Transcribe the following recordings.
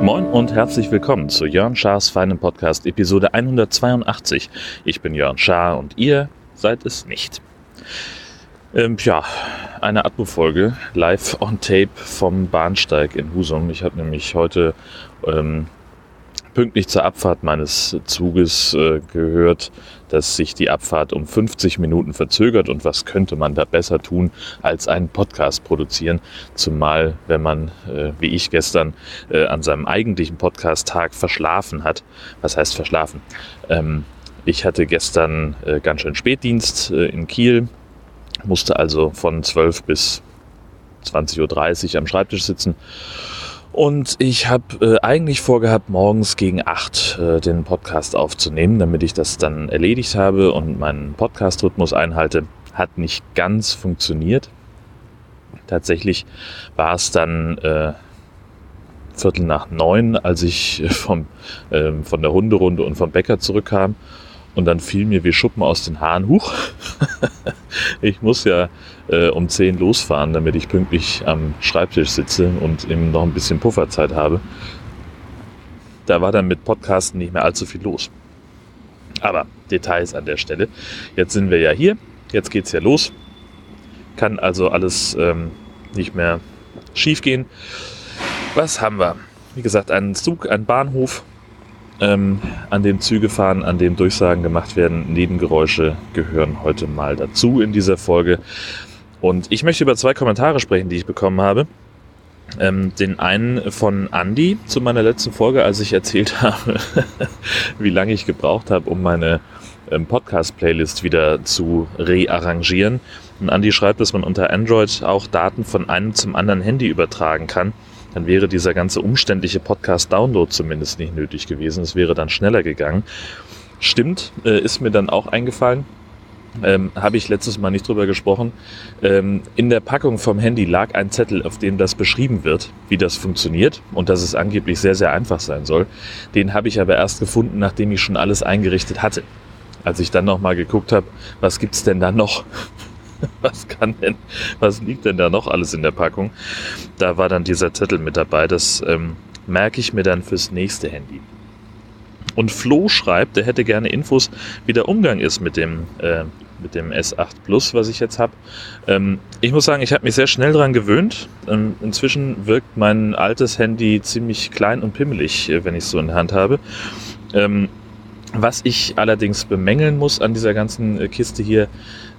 Moin und herzlich willkommen zu Jörn Schars feinen Podcast Episode 182. Ich bin Jörn Schaar und ihr seid es nicht. Ähm, ja, eine Atmo-Folge live on tape vom Bahnsteig in Husum. Ich habe nämlich heute ähm, pünktlich zur Abfahrt meines Zuges äh, gehört, dass sich die Abfahrt um 50 Minuten verzögert und was könnte man da besser tun, als einen Podcast produzieren, zumal wenn man, äh, wie ich gestern, äh, an seinem eigentlichen Podcast-Tag verschlafen hat. Was heißt verschlafen? Ähm, ich hatte gestern äh, ganz schön Spätdienst äh, in Kiel, musste also von 12 bis 20.30 Uhr am Schreibtisch sitzen und ich habe äh, eigentlich vorgehabt, morgens gegen 8 äh, den Podcast aufzunehmen, damit ich das dann erledigt habe und meinen Podcast-Rhythmus einhalte. Hat nicht ganz funktioniert. Tatsächlich war es dann äh, Viertel nach neun, als ich vom, äh, von der Hunderunde und vom Bäcker zurückkam. Und dann fiel mir wie Schuppen aus den Haaren. Huch, ich muss ja äh, um 10 losfahren, damit ich pünktlich am Schreibtisch sitze und eben noch ein bisschen Pufferzeit habe. Da war dann mit Podcasten nicht mehr allzu viel los. Aber Details an der Stelle. Jetzt sind wir ja hier, jetzt geht's ja los. Kann also alles ähm, nicht mehr schief gehen. Was haben wir? Wie gesagt, einen Zug, einen Bahnhof, ähm, an dem Züge fahren, an dem Durchsagen gemacht werden. Nebengeräusche gehören heute mal dazu in dieser Folge. Und ich möchte über zwei Kommentare sprechen, die ich bekommen habe. Ähm, den einen von Andy zu meiner letzten Folge, als ich erzählt habe, wie lange ich gebraucht habe, um meine ähm, Podcast-Playlist wieder zu rearrangieren. Und Andy schreibt, dass man unter Android auch Daten von einem zum anderen Handy übertragen kann. Dann wäre dieser ganze umständliche Podcast-Download zumindest nicht nötig gewesen. Es wäre dann schneller gegangen. Stimmt, äh, ist mir dann auch eingefallen ähm, habe ich letztes Mal nicht drüber gesprochen. Ähm, in der Packung vom Handy lag ein Zettel, auf dem das beschrieben wird, wie das funktioniert und dass es angeblich sehr, sehr einfach sein soll. Den habe ich aber erst gefunden, nachdem ich schon alles eingerichtet hatte. Als ich dann nochmal geguckt habe, was gibt's denn da noch? was kann denn, was liegt denn da noch alles in der Packung? Da war dann dieser Zettel mit dabei. Das ähm, merke ich mir dann fürs nächste Handy. Und Flo schreibt, der hätte gerne Infos, wie der Umgang ist mit dem, äh, mit dem S8 Plus, was ich jetzt habe. Ähm, ich muss sagen, ich habe mich sehr schnell daran gewöhnt. Ähm, inzwischen wirkt mein altes Handy ziemlich klein und pimmelig, äh, wenn ich es so in der Hand habe. Ähm, was ich allerdings bemängeln muss an dieser ganzen äh, Kiste hier,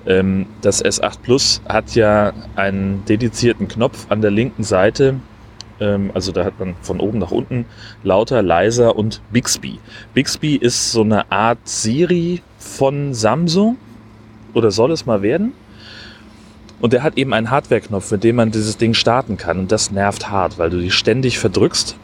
das S8 Plus hat ja einen dedizierten Knopf an der linken Seite, ähm, also da hat man von oben nach unten lauter, leiser und Bixby. Bixby ist so eine Art Siri von Samsung oder soll es mal werden. Und der hat eben einen Hardware-Knopf, mit dem man dieses Ding starten kann. Und das nervt hart, weil du die ständig verdrückst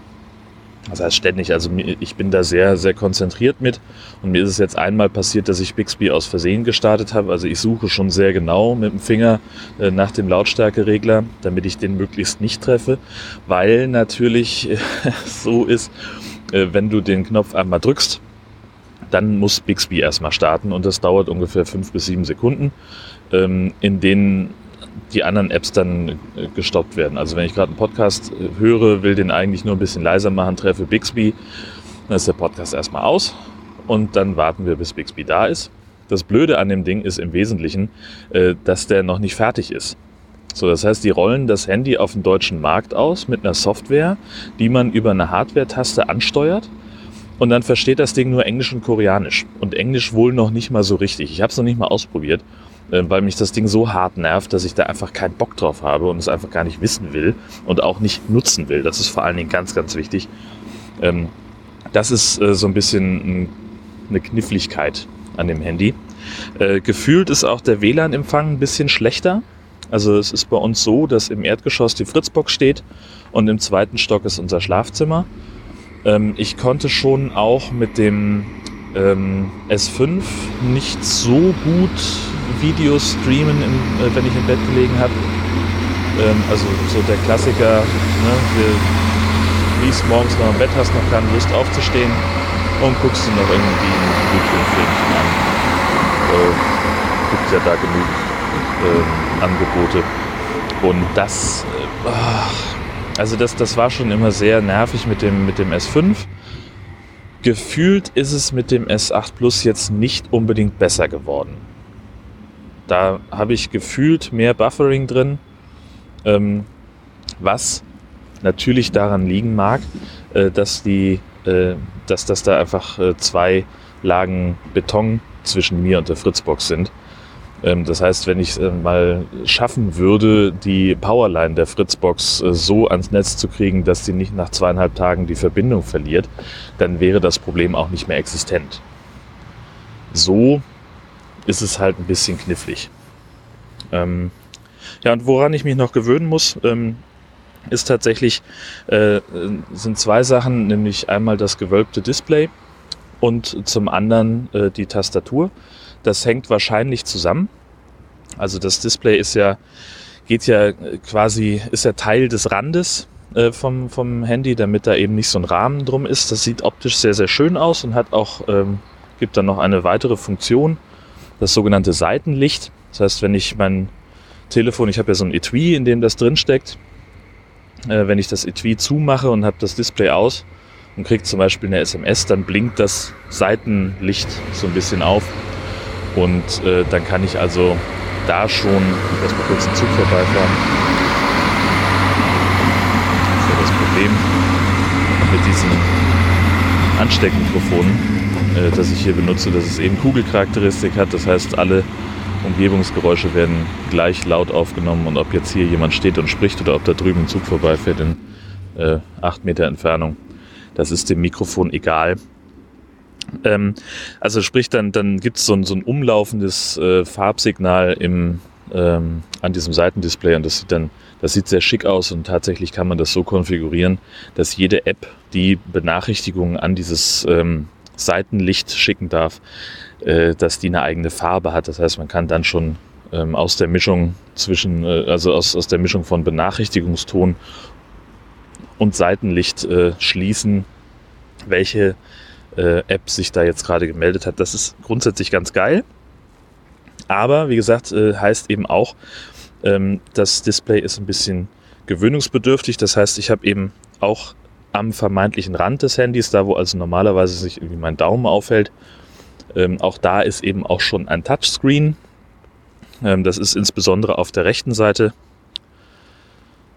das heißt ständig, also ich bin da sehr, sehr konzentriert mit. Und mir ist es jetzt einmal passiert, dass ich Bixby aus Versehen gestartet habe. Also ich suche schon sehr genau mit dem Finger äh, nach dem Lautstärkeregler, damit ich den möglichst nicht treffe. Weil natürlich so ist, äh, wenn du den Knopf einmal drückst, dann muss Bixby erstmal starten und das dauert ungefähr fünf bis sieben Sekunden, ähm, in denen die anderen Apps dann äh, gestoppt werden. Also wenn ich gerade einen Podcast äh, höre, will den eigentlich nur ein bisschen leiser machen, treffe Bixby, dann ist der Podcast erstmal aus und dann warten wir, bis Bixby da ist. Das Blöde an dem Ding ist im Wesentlichen, äh, dass der noch nicht fertig ist. So, das heißt, die rollen das Handy auf dem deutschen Markt aus mit einer Software, die man über eine Hardware-Taste ansteuert. Und dann versteht das Ding nur Englisch und Koreanisch. Und Englisch wohl noch nicht mal so richtig. Ich habe es noch nicht mal ausprobiert. Äh, weil mich das Ding so hart nervt, dass ich da einfach keinen Bock drauf habe und es einfach gar nicht wissen will und auch nicht nutzen will. Das ist vor allen Dingen ganz, ganz wichtig. Ähm, das ist äh, so ein bisschen eine Kniffligkeit an dem Handy. Äh, gefühlt ist auch der WLAN-Empfang ein bisschen schlechter. Also es ist bei uns so, dass im Erdgeschoss die Fritzbox steht und im zweiten Stock ist unser Schlafzimmer. Ähm, ich konnte schon auch mit dem ähm, S5 nicht so gut Videos streamen, im, äh, wenn ich im Bett gelegen habe. Ähm, also so der Klassiker, ne, du liegst morgens noch im Bett, hast noch keine Lust aufzustehen und guckst dir noch irgendwie ein YouTube-Filmchen an. ja da genug äh, Angebote. Und das, äh, also das, das war schon immer sehr nervig mit dem, mit dem S5. Gefühlt ist es mit dem S8 Plus jetzt nicht unbedingt besser geworden. Da habe ich gefühlt mehr Buffering drin, ähm, was natürlich daran liegen mag, äh, dass, die, äh, dass, dass da einfach äh, zwei Lagen Beton zwischen mir und der Fritzbox sind. Ähm, das heißt, wenn ich es äh, mal schaffen würde, die Powerline der Fritzbox äh, so ans Netz zu kriegen, dass sie nicht nach zweieinhalb Tagen die Verbindung verliert, dann wäre das Problem auch nicht mehr existent. So ist es halt ein bisschen knifflig. Ähm, ja, und woran ich mich noch gewöhnen muss, ähm, ist tatsächlich, äh, sind zwei Sachen, nämlich einmal das gewölbte Display und zum anderen äh, die Tastatur. Das hängt wahrscheinlich zusammen. Also das Display ist ja, geht ja quasi, ist ja Teil des Randes äh, vom, vom Handy, damit da eben nicht so ein Rahmen drum ist. Das sieht optisch sehr, sehr schön aus und hat auch, ähm, gibt dann noch eine weitere Funktion, das sogenannte Seitenlicht. Das heißt, wenn ich mein Telefon, ich habe ja so ein Etui, in dem das drin steckt, äh, wenn ich das Etui zumache und habe das Display aus und kriege zum Beispiel eine SMS, dann blinkt das Seitenlicht so ein bisschen auf und äh, dann kann ich also da schon, lass mal kurz einen Zug vorbeifahren. Das ist ja das Problem mit diesen Ansteckmikrofonen, äh, das ich hier benutze, dass es eben Kugelcharakteristik hat. Das heißt, alle Umgebungsgeräusche werden gleich laut aufgenommen und ob jetzt hier jemand steht und spricht oder ob da drüben ein Zug vorbeifährt in äh, acht Meter Entfernung, das ist dem Mikrofon egal. Ähm, also sprich, dann, dann gibt es so ein, so ein umlaufendes äh, Farbsignal im, ähm, an diesem Seitendisplay und das sieht dann das sieht sehr schick aus und tatsächlich kann man das so konfigurieren, dass jede App die Benachrichtigungen an dieses ähm, Seitenlicht schicken darf, äh, dass die eine eigene Farbe hat. Das heißt, man kann dann schon ähm, aus der Mischung zwischen, äh, also aus, aus der Mischung von Benachrichtigungston und Seitenlicht äh, schließen, welche äh, App sich da jetzt gerade gemeldet hat. Das ist grundsätzlich ganz geil. Aber wie gesagt, äh, heißt eben auch, ähm, das Display ist ein bisschen gewöhnungsbedürftig. Das heißt, ich habe eben auch am vermeintlichen Rand des Handys, da wo also normalerweise sich irgendwie mein Daumen aufhält, ähm, auch da ist eben auch schon ein Touchscreen. Ähm, das ist insbesondere auf der rechten Seite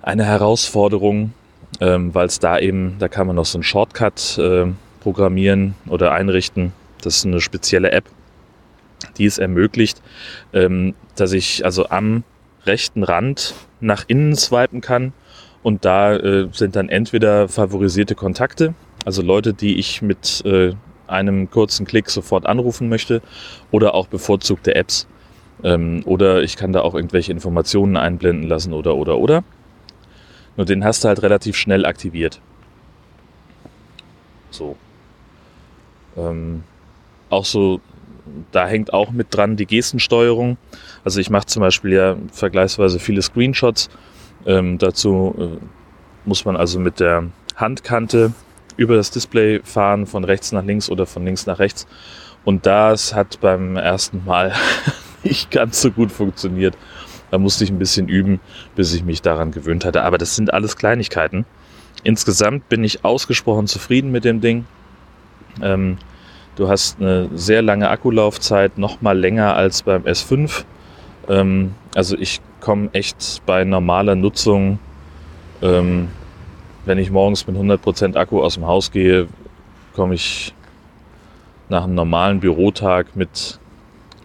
eine Herausforderung, ähm, weil es da eben, da kann man noch so einen Shortcut äh, programmieren oder einrichten. Das ist eine spezielle App, die es ermöglicht, ähm, dass ich also am rechten Rand nach innen swipen kann und da äh, sind dann entweder favorisierte Kontakte, also Leute, die ich mit äh, einem kurzen Klick sofort anrufen möchte oder auch bevorzugte Apps. Ähm, oder ich kann da auch irgendwelche Informationen einblenden lassen oder oder oder. Nur den hast du halt relativ schnell aktiviert. So. Ähm, auch so, da hängt auch mit dran die Gestensteuerung. Also ich mache zum Beispiel ja vergleichsweise viele Screenshots. Ähm, dazu äh, muss man also mit der Handkante über das Display fahren, von rechts nach links oder von links nach rechts. Und das hat beim ersten Mal nicht ganz so gut funktioniert. Da musste ich ein bisschen üben, bis ich mich daran gewöhnt hatte. Aber das sind alles Kleinigkeiten. Insgesamt bin ich ausgesprochen zufrieden mit dem Ding. Ähm, du hast eine sehr lange Akkulaufzeit, noch mal länger als beim S5. Ähm, also ich komme echt bei normaler Nutzung ähm, wenn ich morgens mit 100% Akku aus dem Haus gehe, komme ich nach einem normalen Bürotag mit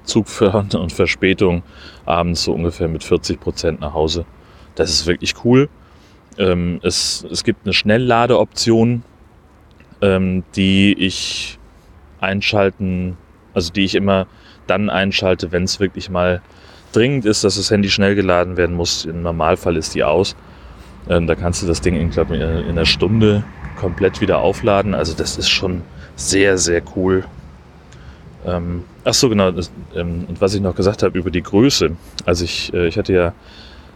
Zugfahren und Verspätung abends so ungefähr mit 40% nach Hause. Das ist wirklich cool. Ähm, es, es gibt eine Schnellladeoption, ähm, die ich einschalten, also die ich immer dann einschalte, wenn es wirklich mal dringend ist, dass das Handy schnell geladen werden muss. Im Normalfall ist die aus. Ähm, da kannst du das Ding in, glaub, in einer Stunde komplett wieder aufladen. Also das ist schon sehr, sehr cool. Ähm, ach so, genau. Das, ähm, und was ich noch gesagt habe über die Größe. Also ich, äh, ich hatte ja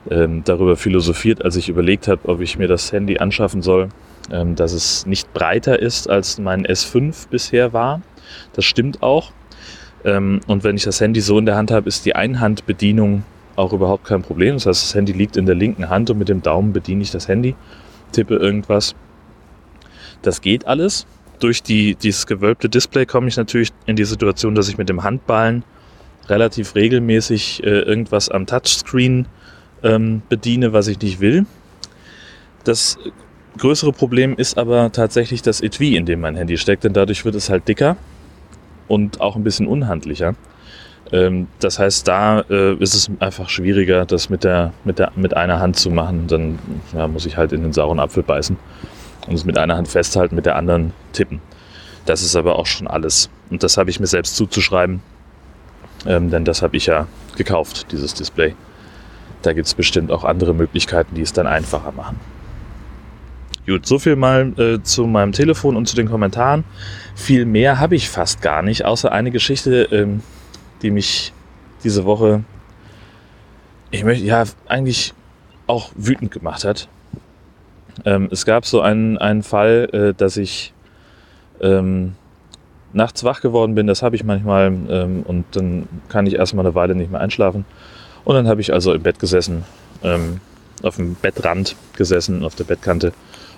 ähm, darüber philosophiert, als ich überlegt habe, ob ich mir das Handy anschaffen soll, ähm, dass es nicht breiter ist, als mein S5 bisher war. Das stimmt auch. Ähm, und wenn ich das Handy so in der Hand habe, ist die Einhandbedienung auch überhaupt kein Problem. Das heißt, das Handy liegt in der linken Hand und mit dem Daumen bediene ich das Handy, tippe irgendwas. Das geht alles. Durch die, dieses gewölbte Display komme ich natürlich in die Situation, dass ich mit dem Handballen relativ regelmäßig äh, irgendwas am Touchscreen ähm, bediene, was ich nicht will. Das größere Problem ist aber tatsächlich das Etui, in dem mein Handy steckt, denn dadurch wird es halt dicker und auch ein bisschen unhandlicher. Ähm, das heißt, da äh, ist es einfach schwieriger, das mit, der, mit, der, mit einer Hand zu machen. Dann ja, muss ich halt in den sauren Apfel beißen und es mit einer Hand festhalten, mit der anderen tippen. Das ist aber auch schon alles. Und das habe ich mir selbst zuzuschreiben, ähm, denn das habe ich ja gekauft, dieses Display. Da gibt es bestimmt auch andere Möglichkeiten, die es dann einfacher machen. Gut, so viel mal äh, zu meinem Telefon und zu den Kommentaren. Viel mehr habe ich fast gar nicht, außer eine Geschichte, ähm, die mich diese Woche, ich möchte, ja, eigentlich auch wütend gemacht hat. Ähm, es gab so einen, einen Fall, äh, dass ich ähm, nachts wach geworden bin, das habe ich manchmal, ähm, und dann kann ich erstmal eine Weile nicht mehr einschlafen. Und dann habe ich also im Bett gesessen, ähm, auf dem Bettrand gesessen, auf der Bettkante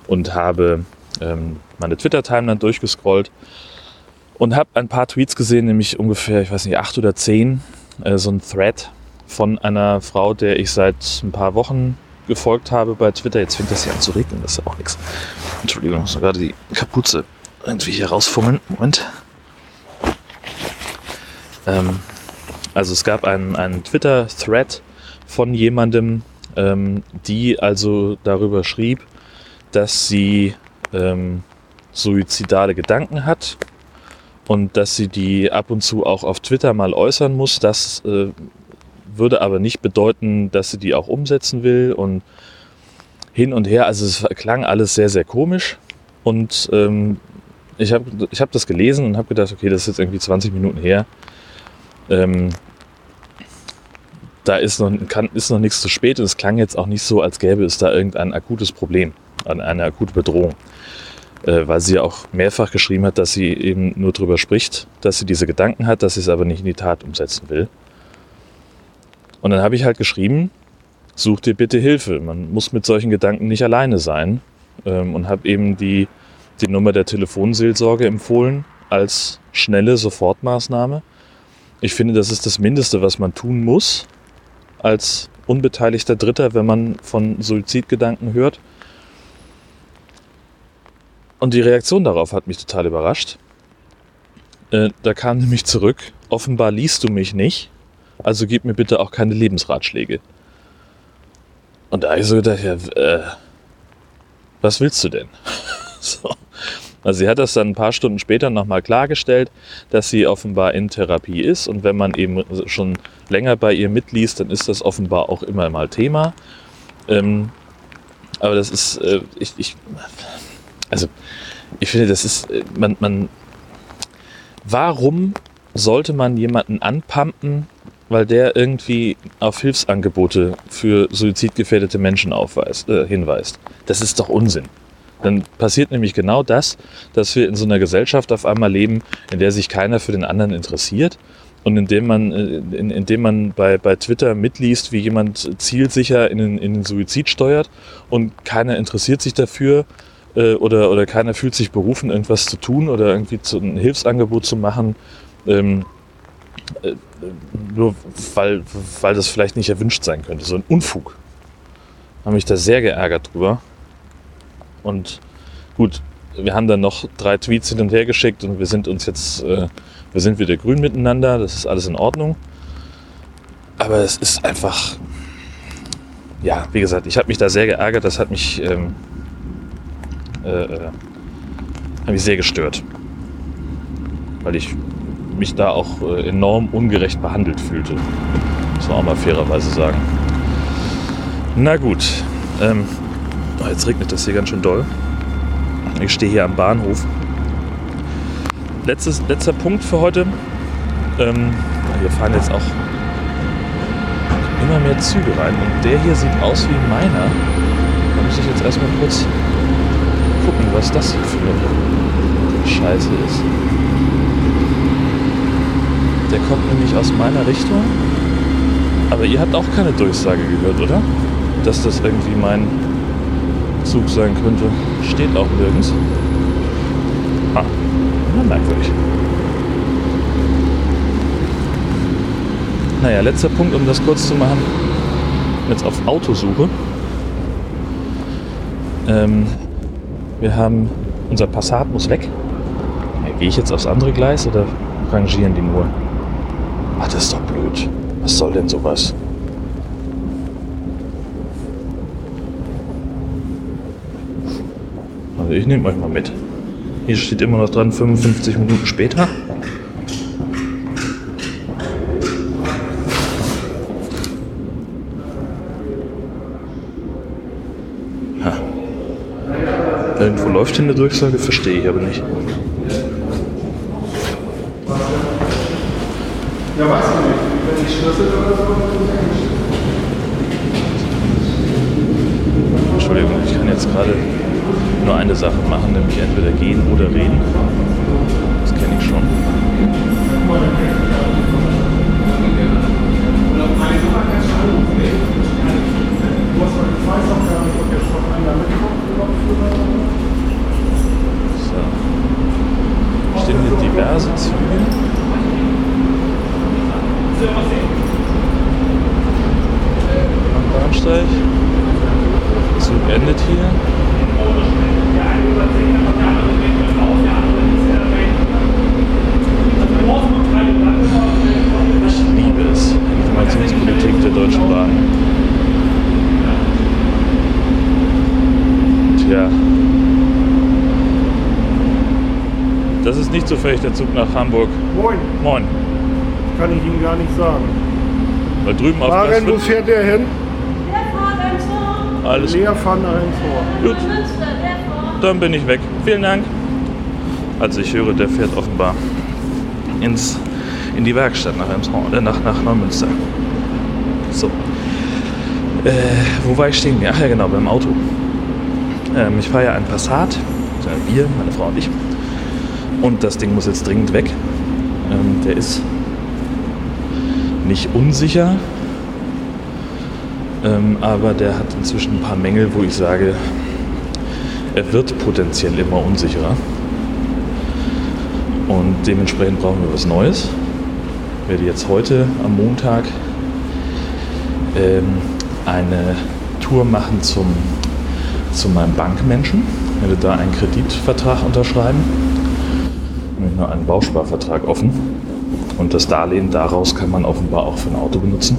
und habe ähm, meine Twitter-Timeline durchgescrollt und habe ein paar Tweets gesehen, nämlich ungefähr, ich weiß nicht, acht oder zehn, äh, so ein Thread von einer Frau, der ich seit ein paar Wochen gefolgt habe bei Twitter. Jetzt fängt das ja an zu regnen, das ist ja auch nichts. Entschuldigung, ich muss gerade die Kapuze irgendwie hier rausfummeln. Moment. Ähm, also es gab einen, einen Twitter-Thread von jemandem, ähm, die also darüber schrieb, dass sie ähm, suizidale Gedanken hat und dass sie die ab und zu auch auf Twitter mal äußern muss. Das äh, würde aber nicht bedeuten, dass sie die auch umsetzen will und hin und her. Also es klang alles sehr, sehr komisch und ähm, ich habe ich hab das gelesen und habe gedacht, okay, das ist jetzt irgendwie 20 Minuten her. Ähm, da ist noch, kann, ist noch nichts zu spät und es klang jetzt auch nicht so, als gäbe es da irgendein akutes Problem, eine akute Bedrohung. Äh, weil sie auch mehrfach geschrieben hat, dass sie eben nur darüber spricht, dass sie diese Gedanken hat, dass sie es aber nicht in die Tat umsetzen will. Und dann habe ich halt geschrieben, such dir bitte Hilfe. Man muss mit solchen Gedanken nicht alleine sein. Ähm, und habe eben die, die Nummer der Telefonseelsorge empfohlen als schnelle Sofortmaßnahme. Ich finde, das ist das Mindeste, was man tun muss als unbeteiligter Dritter, wenn man von Suizidgedanken hört. Und die Reaktion darauf hat mich total überrascht. Äh, da kam nämlich zurück, offenbar liest du mich nicht, also gib mir bitte auch keine Lebensratschläge. Und da habe ich so gedacht, ja, äh, was willst du denn? so. Also sie hat das dann ein paar Stunden später nochmal klargestellt, dass sie offenbar in Therapie ist und wenn man eben schon länger bei ihr mitliest, dann ist das offenbar auch immer mal Thema. Ähm, aber das ist, äh, ich, ich, also ich finde, das ist, äh, man, man, warum sollte man jemanden anpumpen, weil der irgendwie auf Hilfsangebote für suizidgefährdete Menschen aufweist, äh, hinweist? Das ist doch Unsinn. Dann passiert nämlich genau das, dass wir in so einer Gesellschaft auf einmal leben, in der sich keiner für den anderen interessiert und indem man, äh, in, indem man bei, bei Twitter mitliest, wie jemand zielsicher in den, in den Suizid steuert und keiner interessiert sich dafür äh, oder, oder keiner fühlt sich berufen, irgendwas zu tun oder irgendwie zu, ein Hilfsangebot zu machen, ähm, äh, nur weil, weil das vielleicht nicht erwünscht sein könnte. So ein Unfug. Habe mich da sehr geärgert drüber. Und gut, wir haben dann noch drei Tweets hin und her geschickt und wir sind uns jetzt, äh, wir sind wieder grün miteinander, das ist alles in Ordnung. Aber es ist einfach, ja, wie gesagt, ich habe mich da sehr geärgert, das hat mich, ähm, äh, äh hat mich sehr gestört. Weil ich mich da auch äh, enorm ungerecht behandelt fühlte. Muss man auch mal fairerweise sagen. Na gut, ähm, Oh, jetzt regnet das hier ganz schön doll. Ich stehe hier am Bahnhof. Letztes, letzter Punkt für heute. Ähm, hier fahren jetzt auch immer mehr Züge rein. Und der hier sieht aus wie meiner. Da muss ich jetzt erstmal kurz gucken, was das hier für eine Scheiße ist. Der kommt nämlich aus meiner Richtung. Aber ihr habt auch keine Durchsage gehört, oder? Dass das irgendwie mein Zug sein könnte. Steht auch nirgends. Ah, na, merkwürdig. Naja, letzter Punkt, um das kurz zu machen. Jetzt auf Autosuche. Ähm, wir haben, unser Passat muss weg. Ja, Gehe ich jetzt aufs andere Gleis oder rangieren die nur? Ach, das ist doch blöd. Was soll denn sowas? Also ich nehme euch mal mit. Hier steht immer noch dran, 55 Minuten später. Läuft hier eine Durchsage, verstehe ich aber nicht. Ja, weiß ich nicht. Wenn ich Schlüssel oder so, Entschuldigung, ich kann jetzt gerade nur eine Sache machen, nämlich entweder gehen oder reden. Das kenne ich schon. du hast gar nicht, ob jetzt noch einer mitkommt oder Hier diverse Züge. Am Bahnsteig. Zug endet hier. Ich liebe es. Informationspolitik der Deutschen Bahn. Tja. Das ist nicht zufällig der Zug nach Hamburg. Moin, Moin. kann ich Ihnen gar nicht sagen. Da drüben auf Maren, wo fährt der hin? Der fährt ein Tor. Alles Leer von ein Tor. gut. Dann bin ich weg. Vielen Dank. Also ich höre, der fährt offenbar ins, in die Werkstatt nach, Elmshorn, äh, nach, nach Neumünster. So. Äh, wo war ich stehen? Ach ja, genau, beim Auto. Ähm, ich fahre ja einen Passat. Wir, meine Frau und ich. Und das Ding muss jetzt dringend weg. Ähm, der ist nicht unsicher, ähm, aber der hat inzwischen ein paar Mängel, wo ich sage, er wird potenziell immer unsicherer. Und dementsprechend brauchen wir was Neues. Ich werde jetzt heute am Montag ähm, eine Tour machen zum, zu meinem Bankmenschen. Ich werde da einen Kreditvertrag unterschreiben. Nämlich nur einen Bausparvertrag offen. Und das Darlehen daraus kann man offenbar auch für ein Auto benutzen.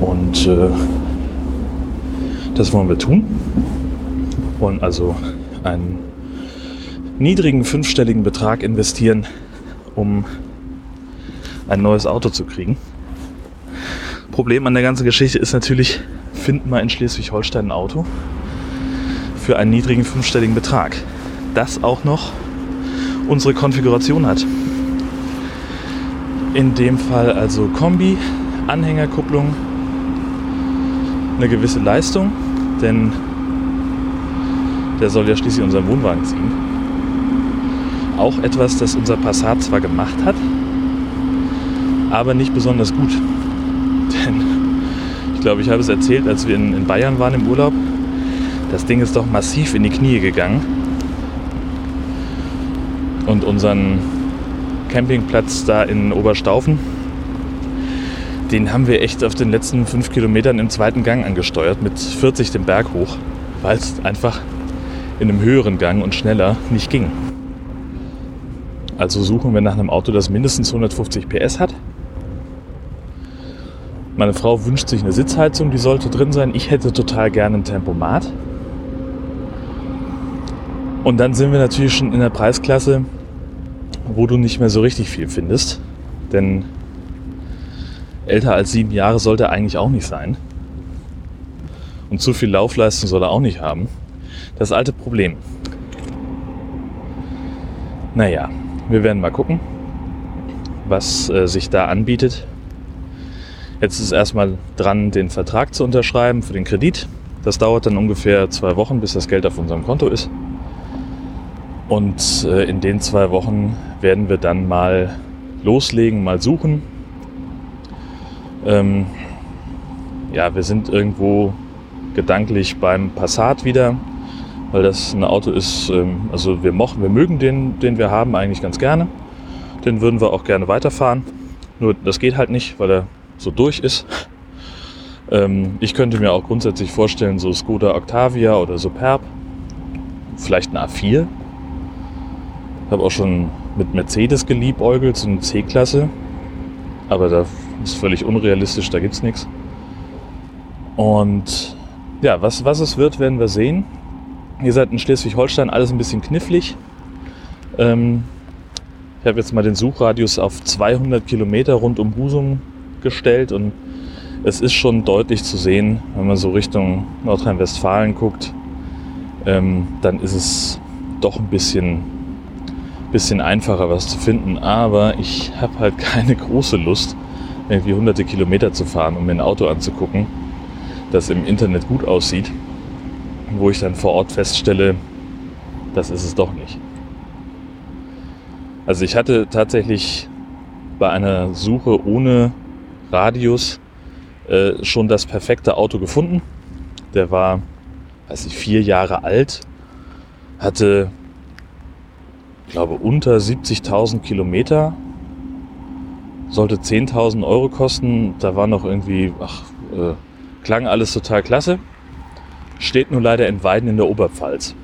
Und äh, das wollen wir tun. Wollen also einen niedrigen fünfstelligen Betrag investieren, um ein neues Auto zu kriegen. Problem an der ganzen Geschichte ist natürlich, finden wir in Schleswig-Holstein ein Auto für einen niedrigen fünfstelligen Betrag. Das auch noch unsere Konfiguration hat. In dem Fall also Kombi, Anhängerkupplung, eine gewisse Leistung, denn der soll ja schließlich unseren Wohnwagen ziehen. Auch etwas, das unser Passat zwar gemacht hat, aber nicht besonders gut. Denn ich glaube, ich habe es erzählt, als wir in, Bayern waren im Urlaub, das Ding ist doch massiv in die Knie gegangen. Und unseren Campingplatz da in Oberstaufen, den haben wir echt auf den letzten fünf Kilometern im zweiten Gang angesteuert, mit 40 den Berg hoch, weil es einfach in einem höheren Gang und schneller nicht ging. Also suchen wir nach einem Auto, das mindestens 150 PS hat. Meine Frau wünscht sich eine Sitzheizung, die sollte drin sein. Ich hätte total gerne ein Tempomat. Und dann sind wir natürlich schon in der Preisklasse, wo du nicht mehr so richtig viel findest. Denn älter als sieben Jahre sollte er eigentlich auch nicht sein. Und zu viel Laufleistung soll er auch nicht haben. Das alte Problem. Naja, wir werden mal gucken, was äh, sich da anbietet. Jetzt ist erstmal dran, den Vertrag zu unterschreiben für den Kredit. Das dauert dann ungefähr zwei Wochen, bis das Geld auf unserem Konto ist. Und äh, in den zwei Wochen werden wir dann mal loslegen, mal suchen. Ähm, ja, wir sind irgendwo gedanklich beim Passat wieder, weil das ein Auto ist, ähm, also wir, mochen, wir mögen den, den wir haben eigentlich ganz gerne. Den würden wir auch gerne weiterfahren. Nur das geht halt nicht, weil er so durch ist. Ähm, ich könnte mir auch grundsätzlich vorstellen, so Skoda Octavia oder Superb, vielleicht ein A4. Habe auch schon mit Mercedes geliebäugelt, so eine C-Klasse. Aber da ist völlig unrealistisch, da gibt es nichts. Und ja, was, was es wird, werden wir sehen. Ihr seid in Schleswig-Holstein alles ein bisschen knifflig. Ähm, ich habe jetzt mal den Suchradius auf 200 Kilometer rund um Husum gestellt und es ist schon deutlich zu sehen, wenn man so Richtung Nordrhein-Westfalen guckt, ähm, dann ist es doch ein bisschen, bisschen einfacher was zu finden. Aber ich habe halt keine große Lust, irgendwie hunderte Kilometer zu fahren, um mir ein Auto anzugucken, das im Internet gut aussieht, wo ich dann vor Ort feststelle, das ist es doch nicht. Also ich hatte tatsächlich bei einer Suche ohne Radius äh, schon das perfekte Auto gefunden. Der war, weiß ich, vier Jahre alt, hatte, glaube unter 70.000 Kilometer, sollte 10.000 Euro kosten. Da war noch irgendwie, ach, äh, klang alles total klasse. Steht nur leider in Weiden in der Oberpfalz.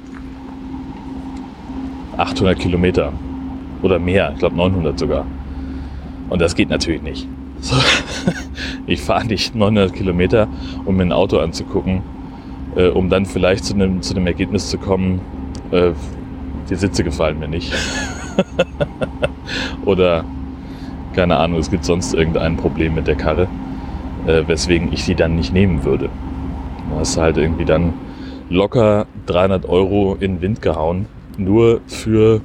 800 Kilometer oder mehr, ich glaube 900 sogar. Und das geht natürlich nicht. So. Ich fahre nicht 900 Kilometer, um mir ein Auto anzugucken, äh, um dann vielleicht zu einem, zu Ergebnis zu kommen, äh, die Sitze gefallen mir nicht. Oder keine Ahnung, es gibt sonst irgendein Problem mit der Karre, äh, weswegen ich die dann nicht nehmen würde. Du hast halt irgendwie dann locker 300 Euro in den Wind gehauen, nur für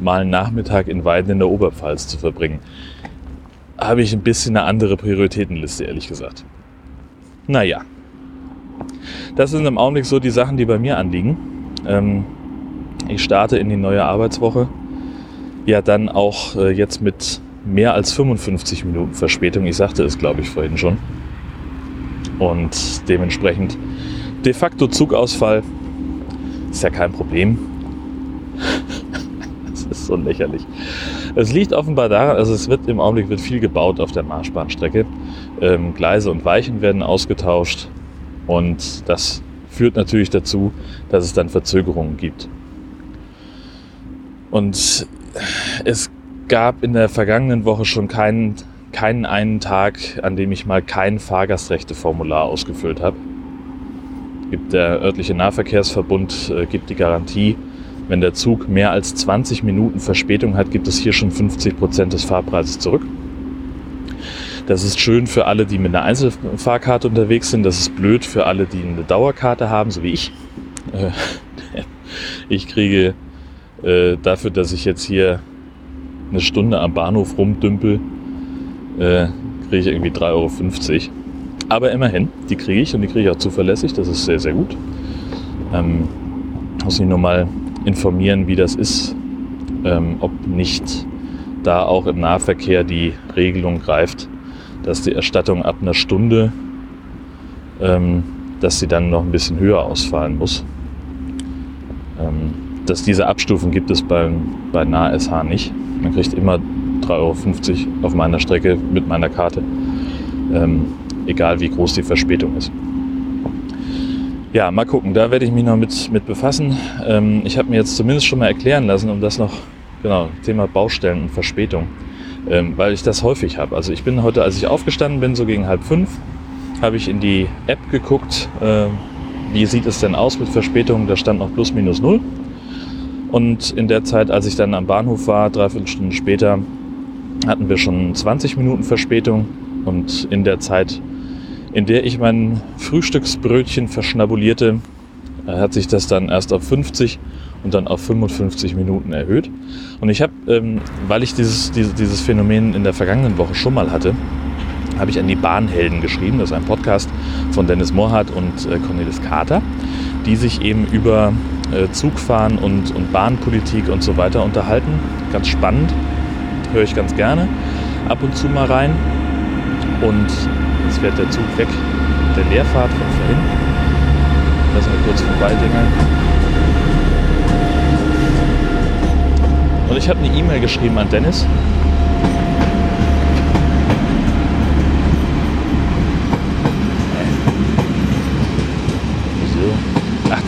mal einen Nachmittag in Weiden in der Oberpfalz zu verbringen habe ich ein bisschen eine andere Prioritätenliste, ehrlich gesagt. Naja, das sind im Augenblick so die Sachen, die bei mir anliegen. Ähm, ich starte in die neue Arbeitswoche. Ja, dann auch äh, jetzt mit mehr als 55 Minuten Verspätung. Ich sagte es, glaube ich, vorhin schon. Und dementsprechend de facto Zugausfall ist ja kein Problem. das ist so lächerlich. Es liegt offenbar daran, also es wird im Augenblick wird viel gebaut auf der Marschbahnstrecke. Ähm, Gleise und Weichen werden ausgetauscht und das führt natürlich dazu, dass es dann Verzögerungen gibt. Und es gab in der vergangenen Woche schon keinen, keinen einen Tag, an dem ich mal kein Fahrgastrechteformular ausgefüllt habe. Gibt der örtliche Nahverkehrsverbund äh, gibt die Garantie, wenn der Zug mehr als 20 Minuten Verspätung hat, gibt es hier schon 50 Prozent des Fahrpreises zurück. Das ist schön für alle, die mit einer Einzelfahrkarte unterwegs sind. Das ist blöd für alle, die eine Dauerkarte haben, so wie ich. Äh, ich kriege äh, dafür, dass ich jetzt hier eine Stunde am Bahnhof rumdümpel, äh, kriege ich irgendwie 3,50 Euro. Aber immerhin, die kriege ich und die kriege ich auch zuverlässig. Das ist sehr, sehr gut. Ähm, muss ich nur mal informieren, wie das ist, ähm, ob nicht da auch im Nahverkehr die Regelung greift, dass die Erstattung ab einer Stunde, ähm, dass sie dann noch ein bisschen höher ausfallen muss. Ähm, dass diese Abstufung gibt es bei, bei NahSH nicht. Man kriegt immer 3,50 Euro auf meiner Strecke mit meiner Karte, ähm, egal wie groß die Verspätung ist. Ja, mal gucken, da werde ich mich noch mit, mit befassen. Ähm, ich habe mir jetzt zumindest schon mal erklären lassen, um das noch, genau, Thema Baustellen und Verspätung, ähm, weil ich das häufig habe. Also ich bin heute, als ich aufgestanden bin, so gegen halb fünf, habe ich in die App geguckt, äh, wie sieht es denn aus mit Verspätung, da stand noch plus minus null. Und in der Zeit, als ich dann am Bahnhof war, dreiviertel Stunden später, hatten wir schon 20 Minuten Verspätung und in der Zeit in der ich mein Frühstücksbrötchen verschnabulierte, äh, hat sich das dann erst auf 50 und dann auf 55 Minuten erhöht. Und ich habe, ähm, weil ich dieses, dieses, dieses Phänomen in der vergangenen Woche schon mal hatte, habe ich an die Bahnhelden geschrieben. Das ist ein Podcast von Dennis Mohrhardt und äh, Cornelis Kater, die sich eben über äh, Zugfahren und, und Bahnpolitik und so weiter unterhalten. Ganz spannend. höre ich ganz gerne ab und zu mal rein. Und jetzt fährt der Zug weg, der Leerfahrt von vorhin. Lassen wir kurz vorbeidingeln. Und ich habe eine E-Mail geschrieben an Dennis.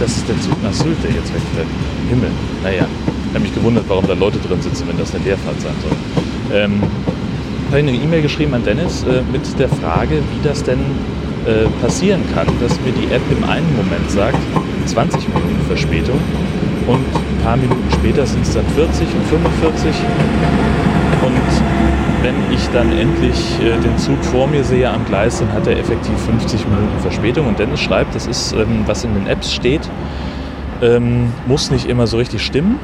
Ach, das ist der Zug nach Sylt, der jetzt wegfährt. Himmel. Naja, ich habe mich gewundert, warum da Leute drin sitzen, wenn das eine Leerfahrt sein soll. Ähm, habe ich eine E-Mail geschrieben an Dennis äh, mit der Frage, wie das denn äh, passieren kann, dass mir die App im einen Moment sagt, 20 Minuten Verspätung und ein paar Minuten später sind es dann 40 und 45 und wenn ich dann endlich äh, den Zug vor mir sehe am Gleis, dann hat er effektiv 50 Minuten Verspätung und Dennis schreibt, das ist, ähm, was in den Apps steht, ähm, muss nicht immer so richtig stimmen,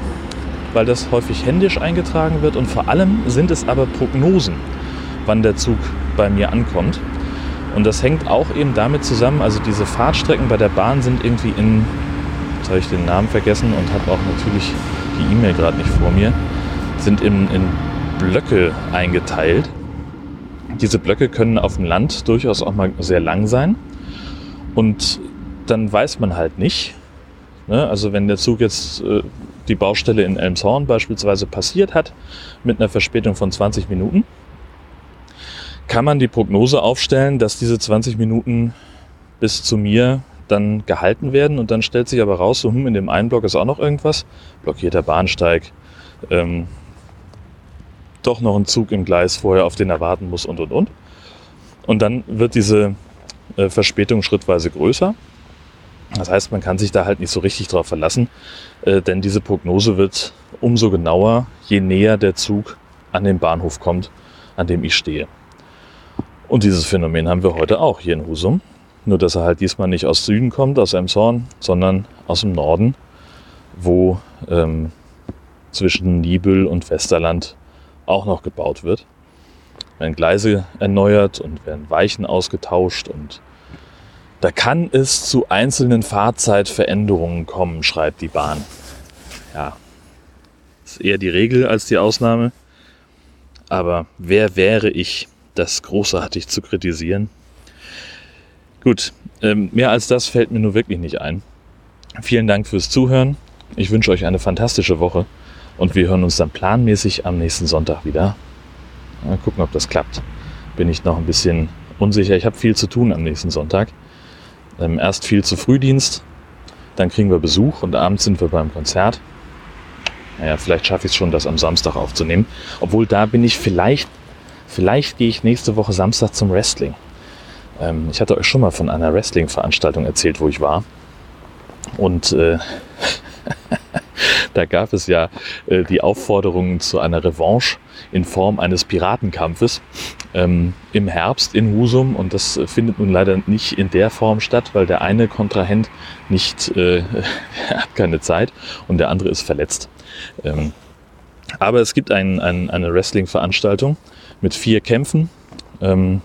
weil das häufig händisch eingetragen wird und vor allem sind es aber Prognosen, wann der Zug bei mir ankommt. Und das hängt auch eben damit zusammen, also diese Fahrtstrecken bei der Bahn sind irgendwie in, jetzt habe ich den Namen vergessen und habe auch natürlich die E-Mail gerade nicht vor mir, sind in, in Blöcke eingeteilt. Diese Blöcke können auf dem Land durchaus auch mal sehr lang sein. Und dann weiß man halt nicht, ne? also wenn der Zug jetzt äh, die Baustelle in Elmshorn beispielsweise passiert hat, mit einer Verspätung von 20 Minuten, kann man die Prognose aufstellen, dass diese 20 Minuten bis zu mir dann gehalten werden und dann stellt sich aber raus, so hm, in dem einen Block ist auch noch irgendwas, blockierter Bahnsteig, ähm, doch noch ein Zug im Gleis vorher, auf den er warten muss und und und. Und dann wird diese äh, Verspätung schrittweise größer. Das heißt, man kann sich da halt nicht so richtig drauf verlassen, äh, denn diese Prognose wird umso genauer, je näher der Zug an den Bahnhof kommt, an dem ich stehe. Und dieses Phänomen haben wir heute auch hier in Husum. Nur dass er halt diesmal nicht aus Süden kommt, aus Emshorn, sondern aus dem Norden, wo ähm, zwischen Nibel und Westerland auch noch gebaut wird. Werden Gleise erneuert und werden Weichen ausgetauscht und da kann es zu einzelnen Fahrzeitveränderungen kommen, schreibt die Bahn. Ja, ist eher die Regel als die Ausnahme. Aber wer wäre ich, das großartig zu kritisieren. Gut, ähm, mehr als das fällt mir nur wirklich nicht ein. Vielen Dank fürs Zuhören. Ich wünsche euch eine fantastische Woche und wir hören uns dann planmäßig am nächsten Sonntag wieder. Mal gucken, ob das klappt. Bin ich noch ein bisschen unsicher. Ich habe viel zu tun am nächsten Sonntag. Ähm, erst viel zu Frühdienst, dann kriegen wir Besuch und abends sind wir beim Konzert. Naja, vielleicht schaffe ich es schon, das am Samstag aufzunehmen. Obwohl da bin ich vielleicht Vielleicht gehe ich nächste Woche Samstag zum Wrestling. Ähm, ich hatte euch schon mal von einer Wrestling-Veranstaltung erzählt, wo ich war. Und äh, da gab es ja äh, die Aufforderungen zu einer Revanche in Form eines Piratenkampfes ähm, im Herbst in Husum. Und das findet nun leider nicht in der Form statt, weil der eine Kontrahent nicht äh, hat keine Zeit und der andere ist verletzt. Ähm, aber es gibt ein, ein, eine Wrestling-Veranstaltung mit vier Kämpfen. Ähm,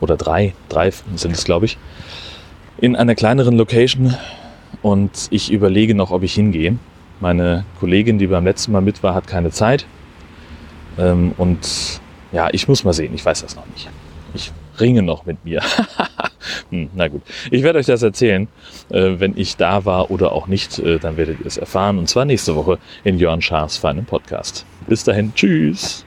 oder drei, drei sind es, glaube ich. In einer kleineren Location. Und ich überlege noch, ob ich hingehe. Meine Kollegin, die beim letzten Mal mit war, hat keine Zeit. Ähm, und ja, ich muss mal sehen. Ich weiß das noch nicht. Ich ringe noch mit mir. hm, na gut. Ich werde euch das erzählen, äh, wenn ich da war oder auch nicht. Äh, dann werdet ihr es erfahren. Und zwar nächste Woche in Jörn Schaas feinem Podcast. Bis dahin. Tschüss.